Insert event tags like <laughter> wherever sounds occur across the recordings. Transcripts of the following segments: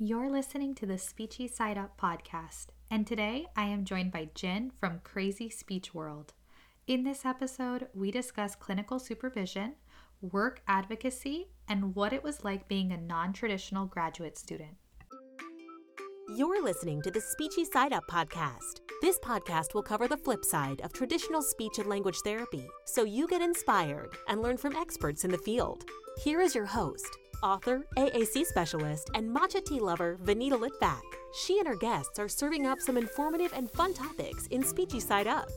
You're listening to the Speechy Side Up podcast, and today I am joined by Jenn from Crazy Speech World. In this episode, we discuss clinical supervision, work advocacy, and what it was like being a non traditional graduate student. You're listening to the Speechy Side Up podcast. This podcast will cover the flip side of traditional speech and language therapy so you get inspired and learn from experts in the field. Here is your host, author, AAC specialist, and matcha tea lover Vanita Litvak. She and her guests are serving up some informative and fun topics in Speechy Side Up.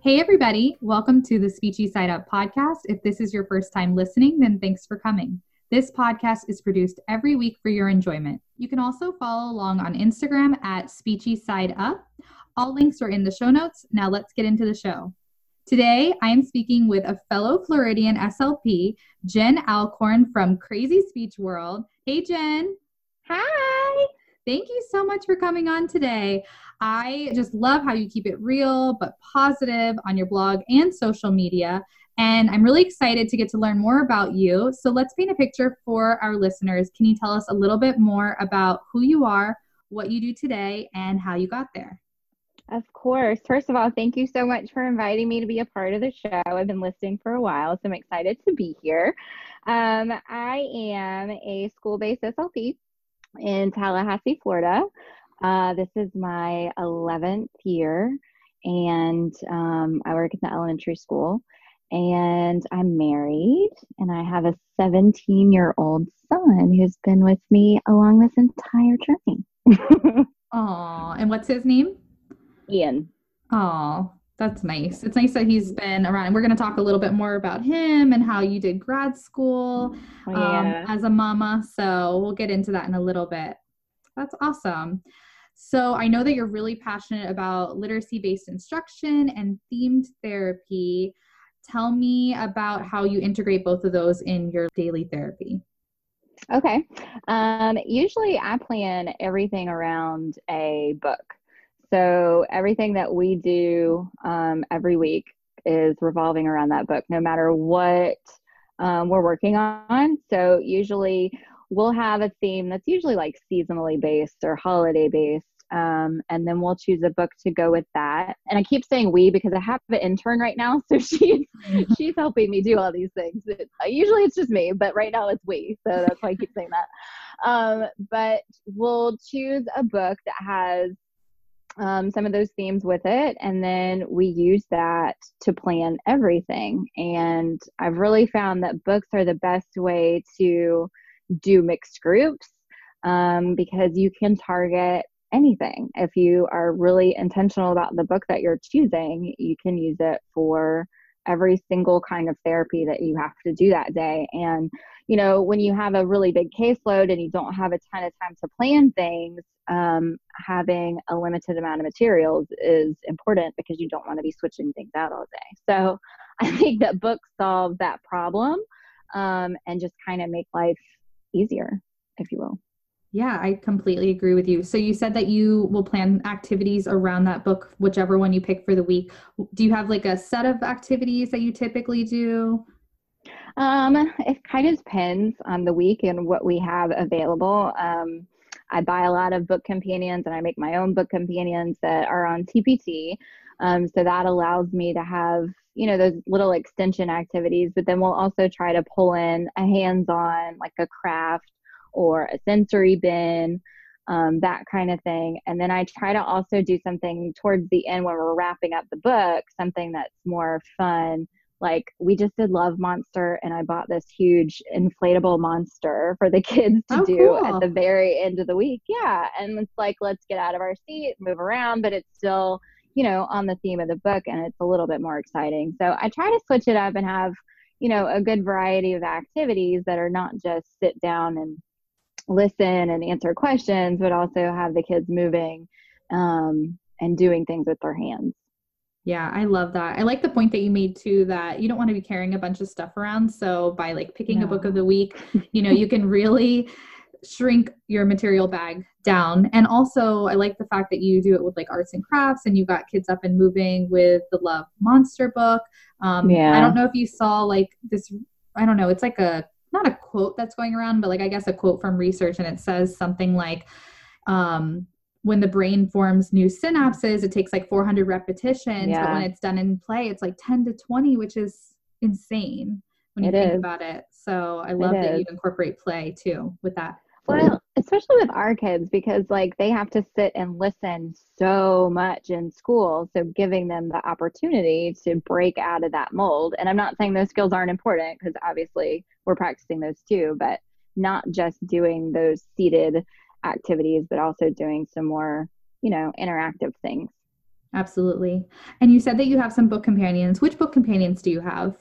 Hey, everybody. Welcome to the Speechy Side Up podcast. If this is your first time listening, then thanks for coming. This podcast is produced every week for your enjoyment. You can also follow along on Instagram at Speechy Side Up. All links are in the show notes. Now let's get into the show. Today, I am speaking with a fellow Floridian SLP, Jenn Alcorn from Crazy Speech World. Hey, Jenn. Hi. Thank you so much for coming on today. I just love how you keep it real but positive on your blog and social media. And I'm really excited to get to learn more about you. So let's paint a picture for our listeners. Can you tell us a little bit more about who you are, what you do today, and how you got there? Of course. First of all, thank you so much for inviting me to be a part of the show. I've been listening for a while, so I'm excited to be here. Um, I am a school based SLP in Tallahassee, Florida. Uh, this is my 11th year, and um, I work in the elementary school. And I'm married, and I have a 17 year old son who's been with me along this entire journey. <laughs> Aw, and what's his name? Ian. Oh, that's nice. It's nice that he's been around. We're going to talk a little bit more about him and how you did grad school Oh, yeah. um, as a mama. So we'll get into that in a little bit. That's awesome. So I know that you're really passionate about literacy based instruction and themed therapy. Tell me about how you integrate both of those in your daily therapy. Okay. Um, usually I plan everything around a book. So everything that we do um, every week is revolving around that book, no matter what um, we're working on. So usually we'll have a theme that's usually like seasonally based or holiday based. Um, and then we'll choose a book to go with that. And I keep saying we because I have an intern right now, <laughs> so she's <laughs> she's helping me do all these things. It, usually it's just me, but right now it's we, so that's why I keep saying that. Um, but we'll choose a book that has um, some of those themes with it, and then we use that to plan everything. And I've really found that books are the best way to do mixed groups um, because you can target anything. If you are really intentional about the book that you're choosing, you can use it for every single kind of therapy that you have to do that day. And, you know, when you have a really big caseload and you don't have a ton of time to plan things, um, having a limited amount of materials is important because you don't want to be switching things out all day. So <laughs> I think that books solve that problem um, and just kind of make life easier, if you will. Yeah, I completely agree with you. So you said that you will plan activities around that book, whichever one you pick for the week. Do you have like a set of activities that you typically do? Um, it kind of depends on the week and what we have available. Um, I buy a lot of book companions and I make my own book companions that are on TPT. Um, so that allows me to have, you know, those little extension activities, but then we'll also try to pull in a hands on, like a craft or a sensory bin, um, that kind of thing. And then I try to also do something towards the end when we're wrapping up the book, something that's more fun. Like we just did Love Monster, and I bought this huge inflatable monster for the <laughs> kids to Oh, do cool. at the very end of the week. Yeah. And it's like, let's get out of our seat, move around, but it's still, you know, on the theme of the book and it's a little bit more exciting. So I try to switch it up and have, you know, a good variety of activities that are not just sit down and listen and answer questions, but also have the kids moving um, and doing things with their hands. Yeah, I love that. I like the point that you made too that you don't want to be carrying a bunch of stuff around. So by like picking a book of the week, <laughs> you know, you can really shrink your material bag down. And also, I like the fact that you do it with like arts and crafts and you got kids up and moving with the Love Monster book. Um, I don't know if you saw like this, I don't know, it's like a not a quote that's going around, but like I guess a quote from research, and it says something like, um, when the brain forms new synapses, it takes like 400 repetitions, yeah. but when it's done in play, it's like 10 to 20, which is insane when you it think is. about it. So I love it that is. you incorporate play too with that. Well, especially with our kids because like they have to sit and listen so much in school. So giving them the opportunity to break out of that mold. And I'm not saying those skills aren't important because obviously we're practicing those too, but not just doing those seated activities, but also doing some more, you know, interactive things. Absolutely. And you said that you have some book companions. Which book companions do you have?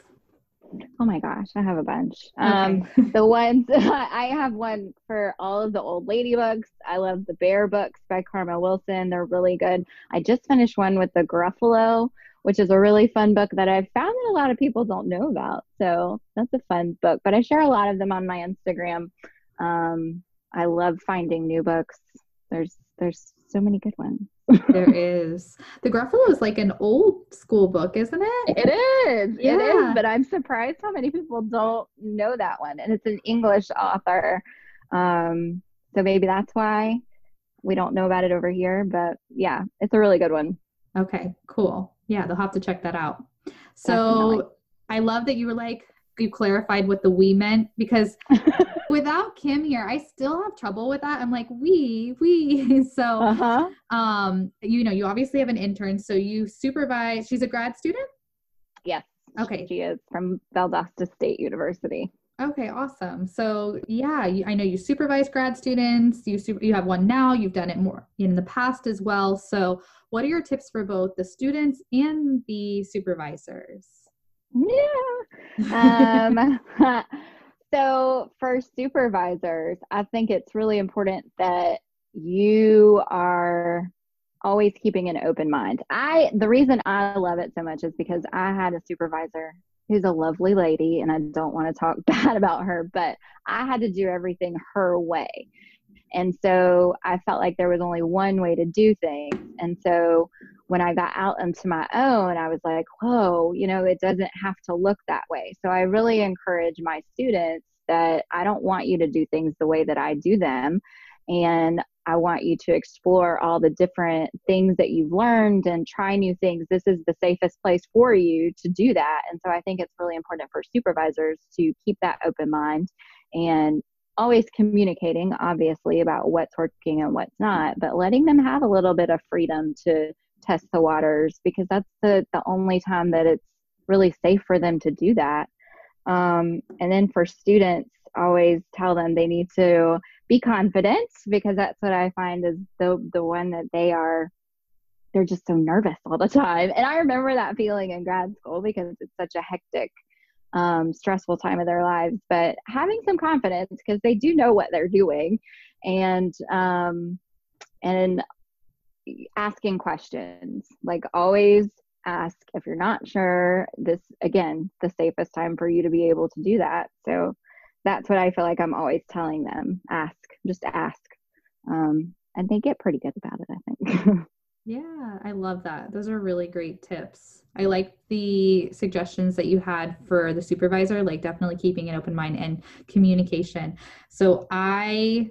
Oh my gosh, I have a bunch. Okay. Um, the ones <laughs> I have one for all of the old lady books. I love the bear books by Karma Wilson. They're really good. I just finished one with the Gruffalo, which is a really fun book that I've found that a lot of people don't know about. So that's a fun book. But I share a lot of them on my Instagram. Um, I love finding new books. There's there's so many good ones. there <laughs> is. The Gruffalo is like an old school book, isn't it? It is. Yeah. It is. But I'm surprised how many people don't know that one. And it's an English author. Um, so maybe that's why we don't know about it over here. But yeah, it's a really good one. Okay, cool. Yeah, they'll have to check that out. So Definitely. I love that you were like, you clarified what the we meant because <laughs> without Kim here, I still have trouble with that. I'm like, we, we. <laughs> So, uh-huh. um, you know, you obviously have an intern, so you supervise. She's a grad student. Yes. Okay. She is from Valdosta State University. Okay, awesome. So yeah, you, I know you supervise grad students. You super, you have one now. You've done it more in the past as well. So, what are your tips for both the students and the supervisors? Yeah. Um, <laughs> so for supervisors, I think it's really important that you are always keeping an open mind. I the reason I love it so much is because I had a supervisor who's a lovely lady and I don't want to talk <laughs> bad about her, but I had to do everything her way. And so I felt like there was only one way to do things. And so when I got out into my own, I was like, whoa, you know, it doesn't have to look that way. So I really encourage my students that I don't want you to do things the way that I do them. And I want you to explore all the different things that you've learned and try new things. This is the safest place for you to do that. And so I think it's really important for supervisors to keep that open mind and always communicating, obviously, about what's working and what's not, but letting them have a little bit of freedom to test the waters because that's the, the only time that it's really safe for them to do that. Um, and then for students, always tell them they need to be confident because that's what I find is the the one that they are they're just so nervous all the time. And I remember that feeling in grad school because it's such a hectic um, stressful time of their lives, but having some confidence because they do know what they're doing, and um, and asking questions like always ask if you're not sure. This again, the safest time for you to be able to do that. So that's what I feel like I'm always telling them: ask, just ask, um, and they get pretty good about it. I think. <laughs> Yeah, I love that. Those are really great tips. I like the suggestions that you had for the supervisor, like definitely keeping an open mind and communication. So I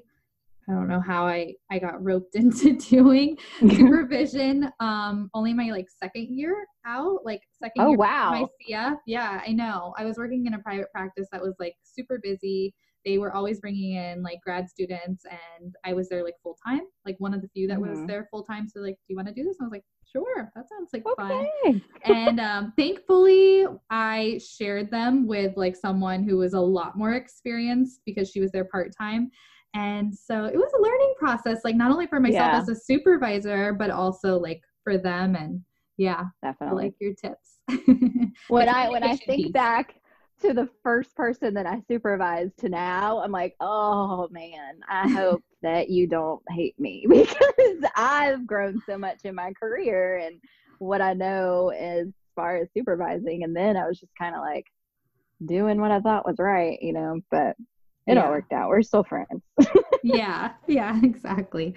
I don't know how I I got roped <laughs> into doing <laughs> supervision um only my like second year out, like second oh, year wow. my CF. Yeah, I know. I was working in a private practice that was like super busy they were always bringing in like grad students and I was there like full time, like one of the few that mm-hmm. was there full time. So like, do you want to do this? And I was like, sure, that sounds like okay. fun. <laughs> and um, thankfully I shared them with like someone who was a lot more experienced because she was there part time. And so it was a learning process, like not only for myself yeah. as a supervisor, but also like for them. And yeah, definitely I like your tips. <laughs> when I when I think piece. back to the first person that I supervised to now, I'm like, oh man, I hope <laughs> that you don't hate me <laughs> because I've grown so much in my career and what I know as far as supervising. And then I was just kind of like doing what I thought was right, you know, but it yeah. all worked out. We're still friends. <laughs> yeah, yeah, exactly.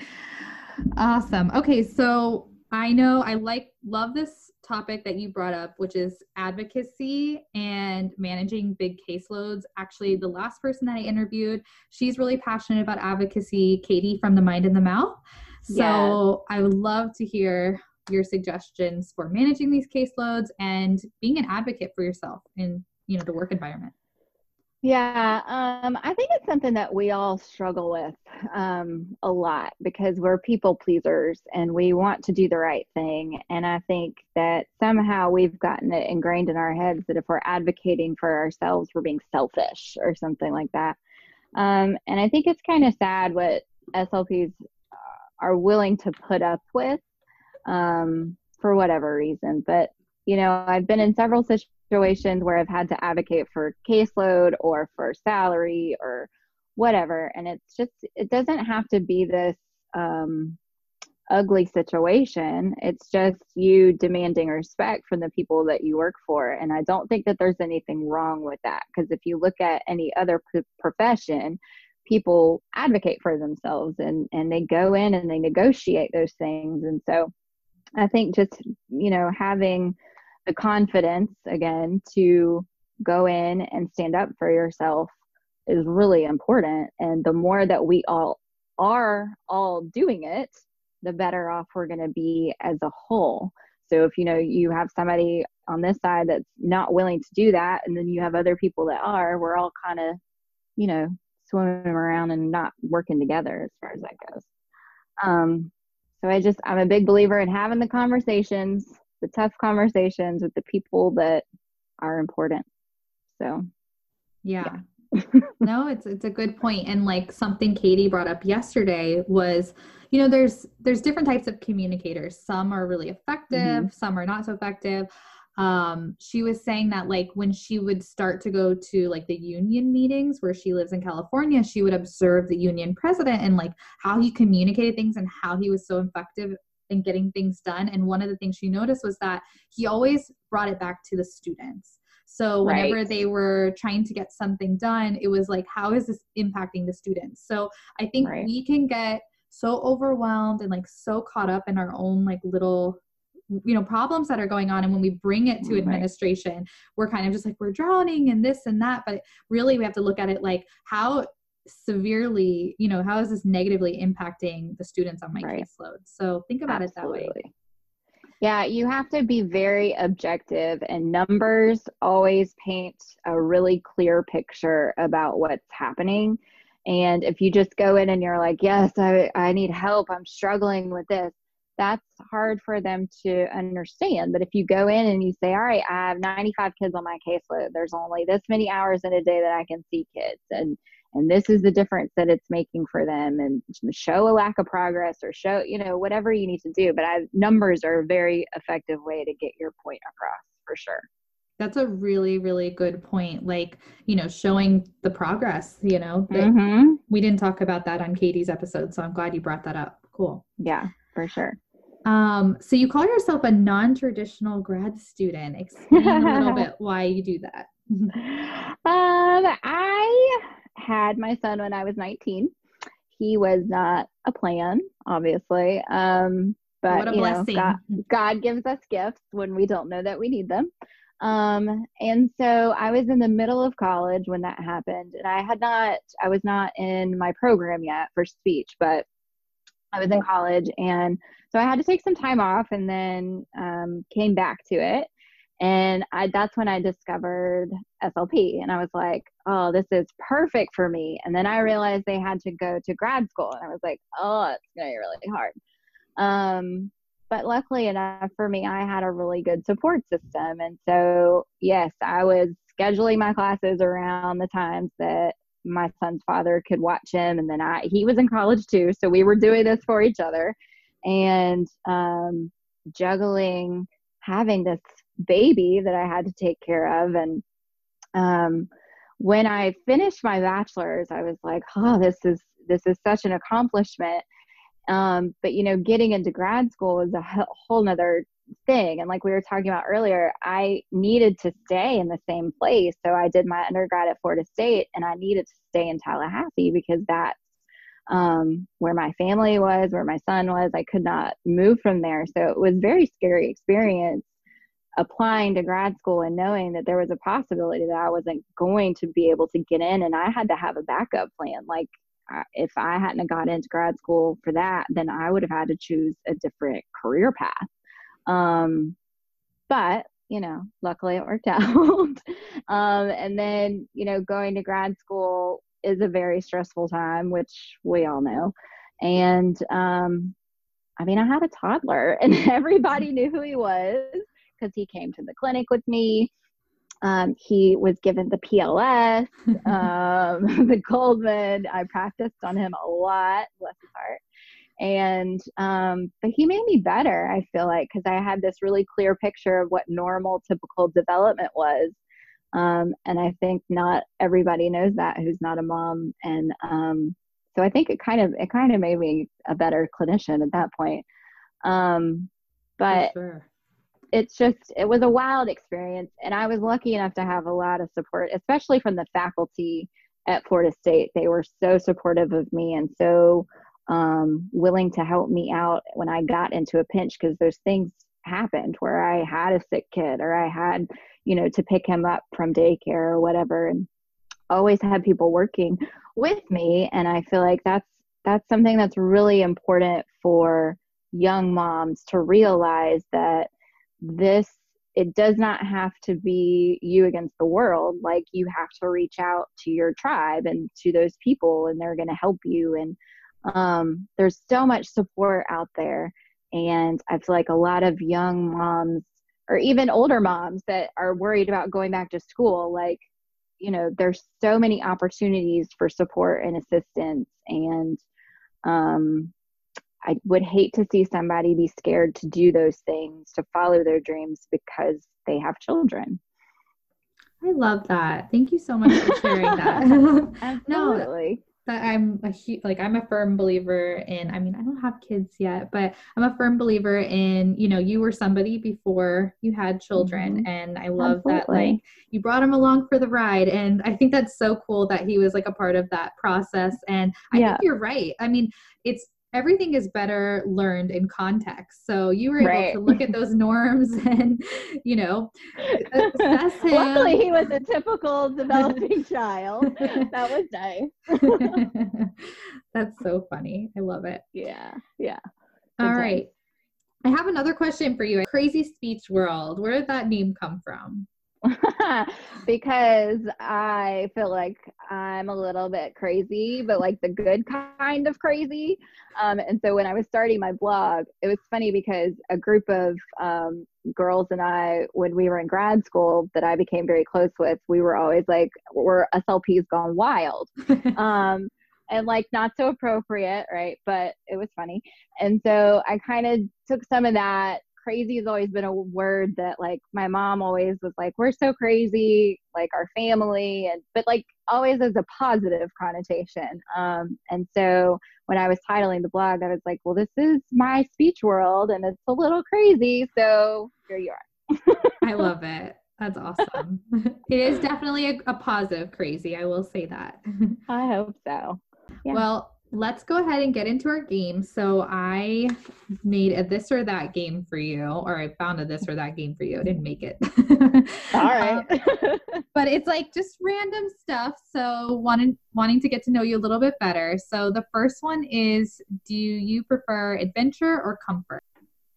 Awesome. Okay, so I know I like love this topic that you brought up, which is advocacy and managing big caseloads. Actually, the last person that I interviewed, she's really passionate about advocacy, Katie from the Mind and the Mouth. So I would love to hear your suggestions for managing these caseloads and being an advocate for yourself in you know the work environment. Yeah, um, I think it's something that we all struggle with um, a lot because we're people pleasers and we want to do the right thing. And I think that somehow we've gotten it ingrained in our heads that if we're advocating for ourselves, we're being selfish or something like that. Um, and I think it's kind of sad what SLPs are willing to put up with um, for whatever reason. But, you know, I've been in several situations situations where I've had to advocate for caseload or for salary or whatever. And it's just, it doesn't have to be this um, ugly situation. It's just you demanding respect from the people that you work for. And I don't think that there's anything wrong with that. Because if you look at any other p- profession, people advocate for themselves and, and they go in and they negotiate those things. And so I think just, you know, having the confidence again to go in and stand up for yourself is really important. And the more that we all are all doing it the better off we're going to be as a whole. So if you know you have somebody on this side that's not willing to do that and then you have other people that are we're all kind of you know swimming around and not working together as far as that goes. Um so i just i'm a big believer in having the conversations the tough conversations with the people that are important. So, yeah. yeah. <laughs> no, it's it's a good point and like something Katie brought up yesterday was you know there's there's different types of communicators. Some are really effective, mm-hmm. some are not so effective um she was saying that like when she would start to go to like the union meetings where she lives in california she would observe the union president and like how he communicated things and how he was so effective and getting things done. And one of the things she noticed was that he always brought it back to the students. So whenever right. they were trying to get something done, it was like, how is this impacting the students? So I think right. we can get so overwhelmed and like so caught up in our own like little you know problems that are going on and when we bring it to administration right. we're kind of just like we're drowning in this and that but really we have to look at it like how severely, you know, how is this negatively impacting the students on my right. caseload? So think about Absolutely. it that way. Yeah, you have to be very objective, and numbers always paint a really clear picture about what's happening. And if you just go in and you're like, Yes, I, I need help, I'm struggling with this, that's hard for them to understand. But if you go in and you say, All right, I have 95 kids on my caseload, there's only this many hours in a day that I can see kids. And and this is the difference that it's making for them and show a lack of progress or show you know whatever you need to do but I, numbers are a very effective way to get your point across for sure. That's a really really good point like you know showing the progress you know mm-hmm. we didn't talk about that on katie's episode so i'm glad you brought that up. Cool. Yeah for sure. Um so you call yourself a non-traditional grad student. Explain a little <laughs> bit why you do that. <laughs> Um i had my son when I was 19. He was not a plan, obviously. Um, but you know, God, God gives us gifts when we don't know that we need them. Um, and so I was in the middle of college when that happened, and I had not, I was not in my program yet for speech, but I was in college, and so I had to take some time off, and then um, came back to it and I, that's when I discovered SLP. And I was like, oh, this is perfect for me. And then I realized they had to go to grad school. And I was like, oh, it's going to be really hard. Um, but luckily enough for me, I had a really good support system. And so, yes, I was scheduling my classes around the times that my son's father could watch him. And then I, he was in college too. So we were doing this for each other and um, juggling having this baby that I had to take care of. And um, when I finished my bachelor's, I was like, oh, this is this is such an accomplishment. Um, but you know, getting into grad school was a whole nother thing. And like we were talking about earlier, I needed to stay in the same place. So I did my undergrad at Florida State and I needed to stay in Tallahassee because that's um, where my family was, where my son was. I could not move from there. So it was very scary experience applying to grad school and knowing that there was a possibility that I wasn't going to be able to get in and I had to have a backup plan. Like if I hadn't have got into grad school for that, then I would have had to choose a different career path. Um, but you know, luckily it worked <laughs> out. um, and then, you know, going to grad school is a very stressful time, which we all know. And um, I mean, I had a toddler, <laughs> and everybody knew who he was because he came to the clinic with me. Um, he was given the PLS, <laughs> um, <laughs> the Goldman. I practiced on him a lot, bless his heart. And, um, but he made me better, I feel like, because I had this really clear picture of what normal, typical development was. Um, and I think not everybody knows that who's not a mom. And um, so I think it kind of it kind of made me a better clinician at that point. Um, but sure it's just it was a wild experience and i was lucky enough to have a lot of support especially from the faculty at florida state. They were so supportive of me and so um, willing to help me out when i got into a pinch because those things happened where i had a sick kid or i had you know to pick him up from daycare or whatever and always had people working with me and i feel like that's that's something that's really important for young moms to realize that this it does not have to be you against the world. Like you have to reach out to your tribe and to those people and they're going to help you. And um, there's so much support out there. And i feel like a lot of young moms or even older moms that are worried about going back to school like you know there's so many opportunities for support and assistance. And um, I would hate to see somebody be scared to do those things, to follow their dreams because they have children. I love that. Thank you so much for sharing <laughs> that. <laughs> Absolutely. no, that I'm a huge, like I'm a firm believer in I mean I don't have kids yet but I'm a firm believer in you know you were somebody before you had children mm-hmm. and I love Absolutely. that like you brought him along for the ride and I think that's so cool that he was like a part of that process and I yeah. think you're right I mean it's everything is better learned in context. So you were able right. to look at those norms <laughs> and, you know, assess <laughs> him. Luckily, he was a typical developing <laughs> child. That was nice. That's so funny. I love it. Yeah. Yeah. All right. I have another question for you. Crazy Speech World. Where did that name come from? <laughs> because I feel like I'm a little bit crazy, but like the good kind of crazy. Um, and so when I was starting my blog, it was funny because a group of um, girls and I, when we were in grad school, that I became very close with, we were always like, we're SLPs gone wild. <laughs> um, and like not so appropriate, right? But it was funny. And so I kind of took some of that crazy has always been a word that like my mom always was like we're so crazy like our family and but like always as a positive connotation. Um and so when i was titling the blog i was like well this is my speech world and it's a little crazy so here you are. I love it. That's awesome. <laughs> It is definitely a, a positive crazy i will say that. I hope so. Yeah. well let's go ahead and get into our game. So I made a this or that game for you, or I found a this or that game for you. I didn't make it. <laughs> All right. um, but it's like just random stuff. So wanting wanting to get to know you a little bit better. So the first one is do you prefer adventure or comfort?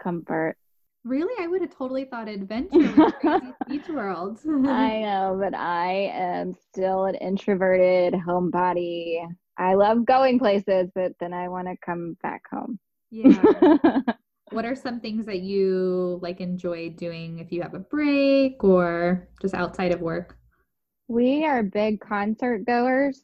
Comfort. Really? I would have totally thought adventure crazy <laughs> beach world. I know, but I am still an introverted homebody I love going places, but then I want to come back home. Yeah. what are <laughs> some things that you like enjoy doing if you have a break or just outside of work? We are big concert goers.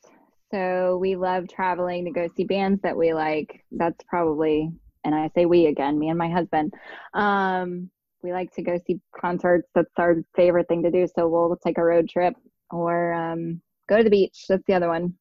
So we love traveling to go see bands that we like. That's probably, and I say we again, me and my husband. Um, we like to go see concerts. That's our favorite thing to do. So we'll take a road trip or um, go to the beach. That's the other one.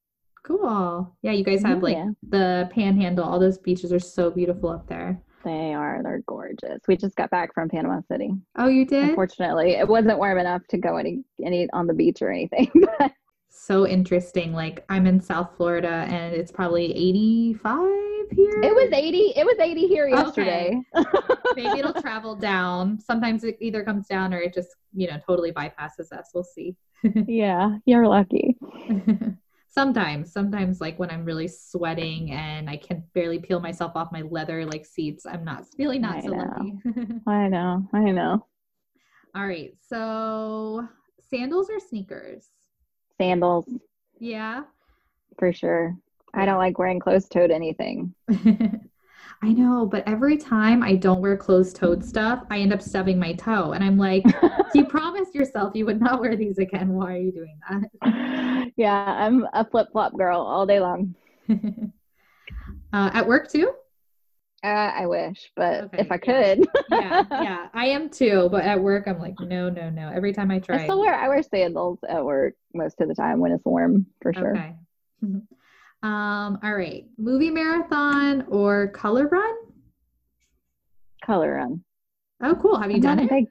Cool. Yeah, you guys have like yeah. the panhandle. All those beaches are so beautiful up there. They are. They're gorgeous. We just got back from Panama City. Oh, you did? Unfortunately, it wasn't warm enough to go any any on the beach or anything. <laughs> so interesting. Like I'm in South Florida and it's probably 85, here? It was 80. It was 80 here yesterday. <laughs> Maybe it'll travel down. Sometimes it either comes down or it just, you know, totally bypasses us. We'll see. <laughs> yeah, you're lucky. Sometimes, sometimes like when I'm really sweating and I can barely peel myself off my leather like seats, I'm not really not I so know. lucky. <laughs> I know. I know. All right. So sandals or sneakers? Sandals Yeah. for sure. I don't like wearing closed-toed anything. <laughs> I know, but every time I don't wear closed toed stuff, I end up stubbing my toe. And I'm like, <laughs> you promised yourself you would not wear these again. Why are you doing that? Yeah, I'm a flip-flop girl all day long. <laughs> uh, at work too? Uh, I wish, but Okay, if I yeah. could, Yeah, yeah. <laughs> I am too. But at work, I'm like, no, no, no. Every time I try, I still wear I wear sandals at work most of the time when it's warm for sure. Okay. <laughs> um, all right. Movie marathon or color run? Color run. Oh, cool. Have you I'm done it? big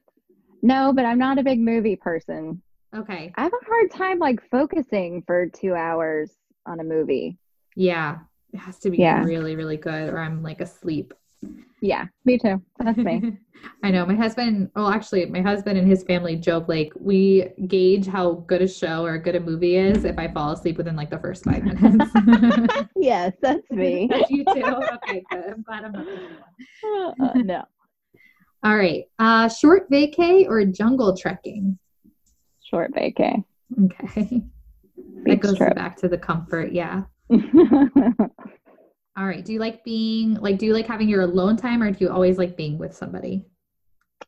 no, but I'm not a big movie person. Okay. I have a hard time like focusing for two hours on a movie. Yeah. It has to be Yeah. really, really good, or I'm like asleep. Yeah, me too. That's me. <laughs> I know my husband. Well, actually, my husband and his family joke like we gauge how good a show or good a movie is if I fall asleep within like the first five minutes. <laughs> yes, that's me. <laughs> That's you too. Okay, good. I'm glad I'm not the only one. Uh, no, All right. Uh, short vacay or jungle trekking? Short vacay. Okay. <laughs> that goes trip. back to the comfort. Yeah. <laughs> All right. Do you like being like? Do you like having your alone time, or do you always like being with somebody?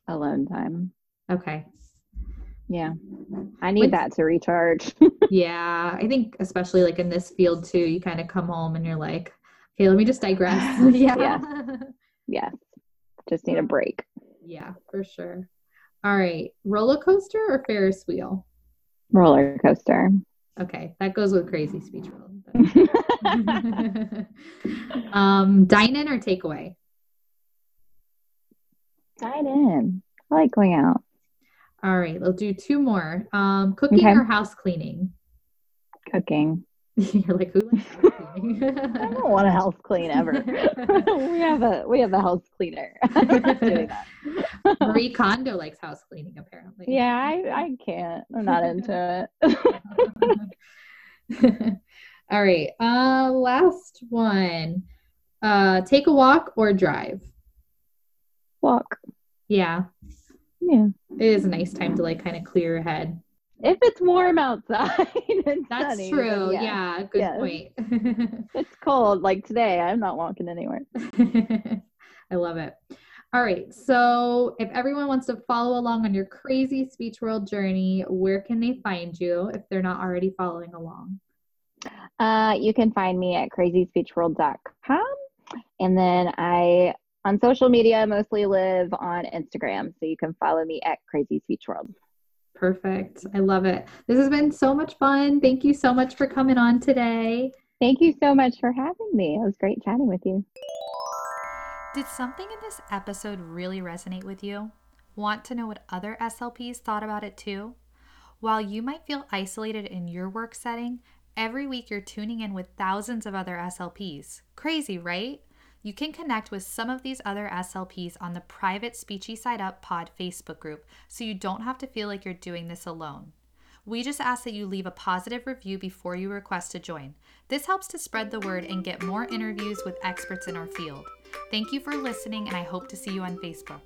Alone time. Okay. Yeah, I need that to recharge. <laughs> Yeah, I think especially like in this field too, you kind of come home and you're like, okay, let me just digress. yeah. Yeah. yes, just need a break. Yeah, for sure. All right. Roller coaster or Ferris wheel? Roller coaster. Okay, that goes with crazy speech world. <laughs> <laughs> um, dine in or takeaway? Dine in. I like going out. All right, we'll do two more. Um, cooking Okay. or house cleaning? Cooking. <laughs> You're like, who likes <laughs> cleaning? I don't want a house clean ever. <laughs> we have a we have a house cleaner. I'm not doing that. Marie Kondo likes house cleaning, apparently. yeah, I I can't. I'm not into it. All right. Uh last one. Uh take a walk or drive. Walk. Yeah. Yeah. It is a nice time to like kind of clear your head. If it's warm outside <laughs> and That's sunny, true. then Yeah, good point. <laughs> It's cold. Like today, I'm not walking anywhere. <laughs> I love it. All right. So, if everyone wants to follow along on your crazy speech world journey, where can they find you if they're not already following along? Uh, you can find me at crazyspeechworld.com. And then I, on social media, mostly live on Instagram. So you can follow me at Crazy Speech World. Perfect. I love it. This has been so much fun. Thank you so much for coming on today. Thank you so much for having me. It was great chatting with you. Did something in this episode really resonate with you? Want to know what other SLPs thought about it too? While you might feel isolated in your work setting, every week you're tuning in with thousands of other SLPs. Crazy, right? You can connect with some of these other SLPs on the private Speechy Side Up Pod Facebook group so you don't have to feel like you're doing this alone. We just ask that you leave a positive review before you request to join. This helps to spread the word and get more interviews with experts in our field. Thank you for listening, and I hope to see you on Facebook.